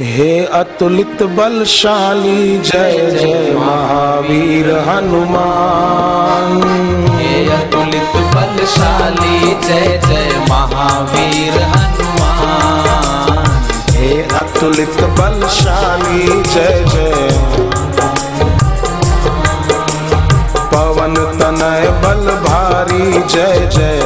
हे अतुलित बलशाली जय जय महावीर हनुमान। हे अतुलित बलशाली जय जय महावीर हनुमान। हे अतुलित बलशाली जय जय। पवन तनय बल भारी जय जय।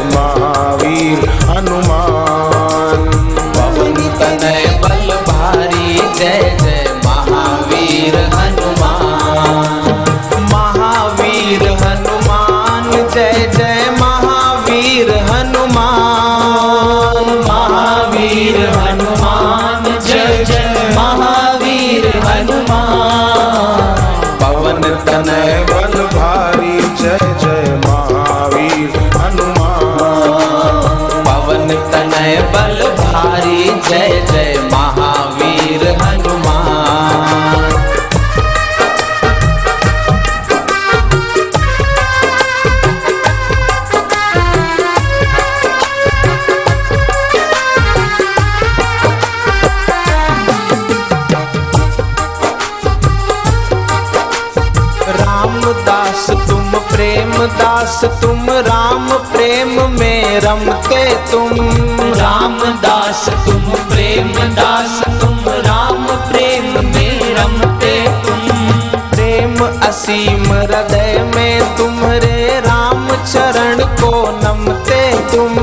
बल भारी, जय जय महावीर हनुमान। रामदास, तुम प्रेम दास तुम राम प्रेम में रमते प्रेम दास, तुम राम, प्रेम में रमते तुम। प्रेम असीम हृदय में तुम्हारे राम चरण को नमते तुम।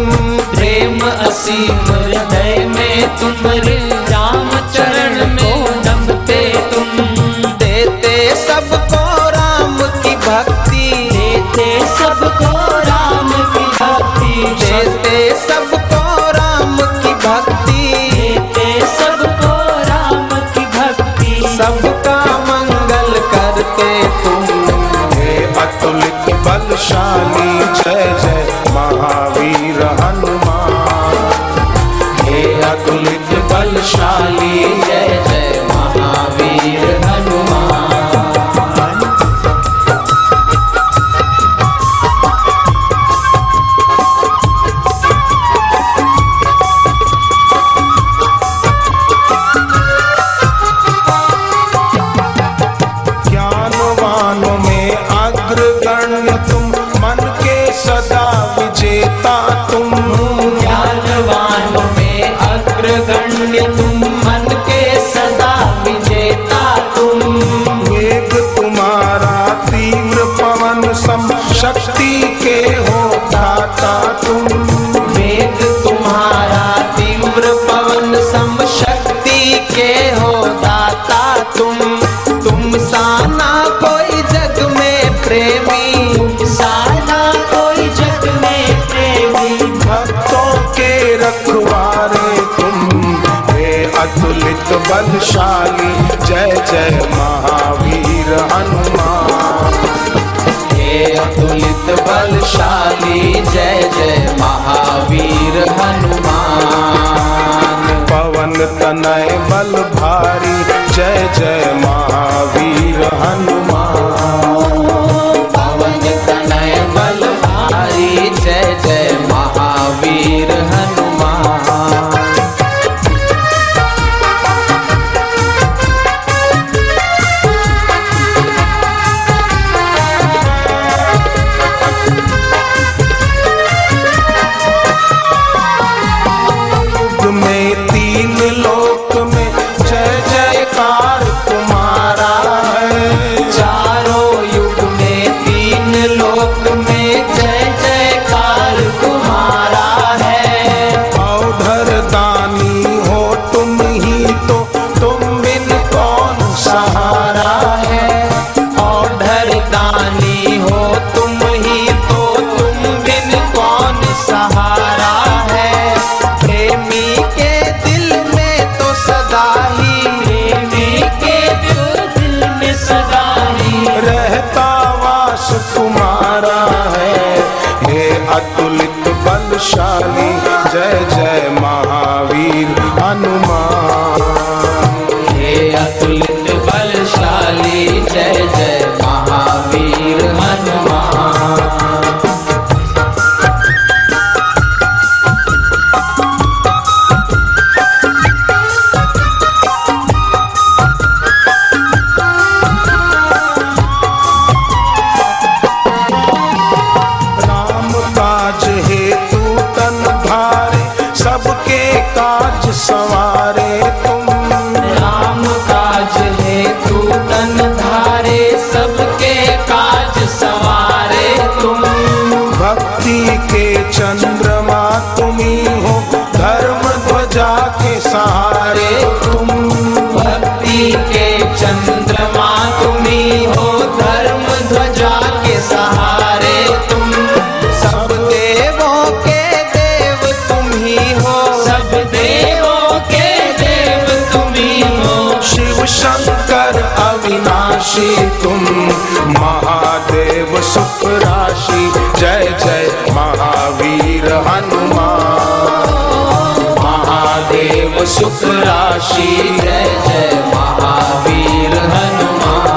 प्रेम असीम हृदय में तुम्हारे राम चरण में नमते तुम। देते सबको बलशाली तुम तुम साना कोई जग में प्रेमी साना कोई जग में प्रेमी। भक्तों के रखवारे तुम हे अतुलित बलशाली। जय जय महावीर हनुमान। हे अतुलित बलशाली जय जय महावीर हनुमान। पवन तनय बल भारी जय जय महावीर हनुमान। हे अतुलित बलशाली प्रजा के सहारे तुम। भक्ति के चंद्रमा तुम्ही हो धर्म ध्वजा के सहारे तुम। सब देवों के देव तुम ही। हो सब देवों के देव तुम ही हो। शिव शंकर अविनाशी तुम। महादेव सुख राशि सुख राशि जय जय महावीर हनुमान।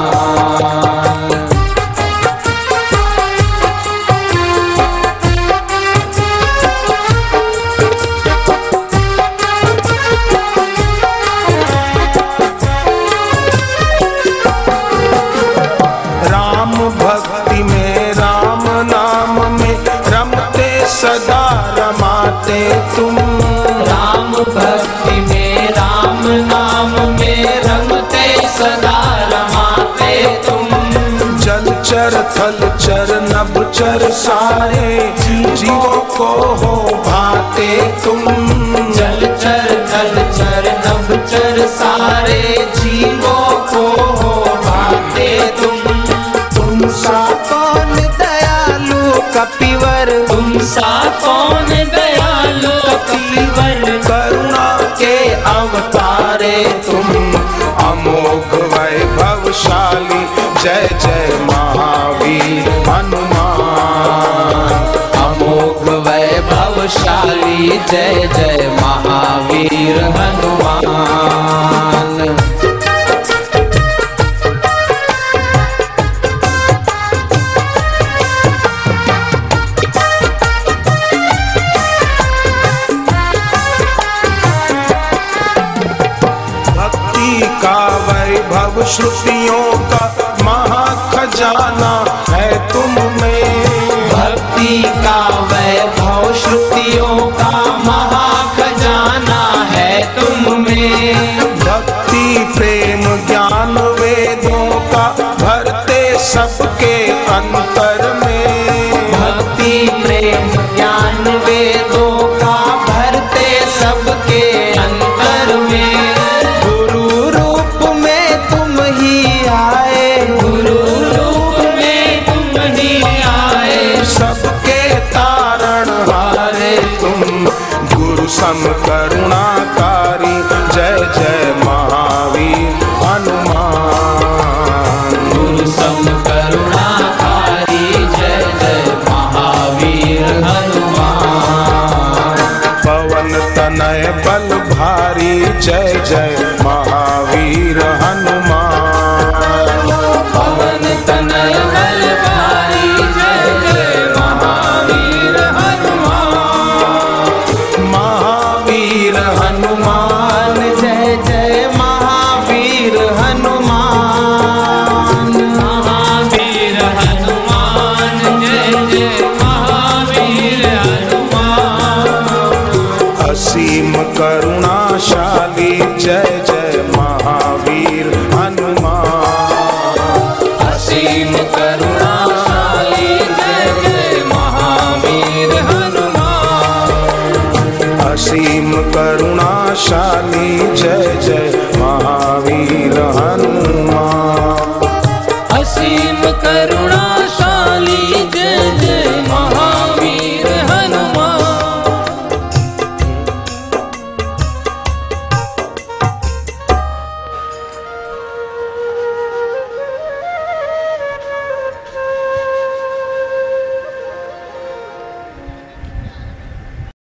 राम में, राम नाम में रमते सदा, रमाते तुम। को हो भाते तुम। जल चर थल चर नभ चर सारे जीवों को हो भाते तुम। तुम सा कौन दयालु कपिवर? तुम सा कौन दयालु कपिवर? करुणा के अवतारे तुम। अमोघ वैभवशाली जय जय जय जय महावीर हनुमान। भक्ति का वैभव श्रुतियों का महाखजाना सम करुणाकारी। जय जय महावीर हनुमान। गुरु सम करुणाकारी। जय जय महावीर हनुमान। पवन तनय बल भारी। जय जय असीम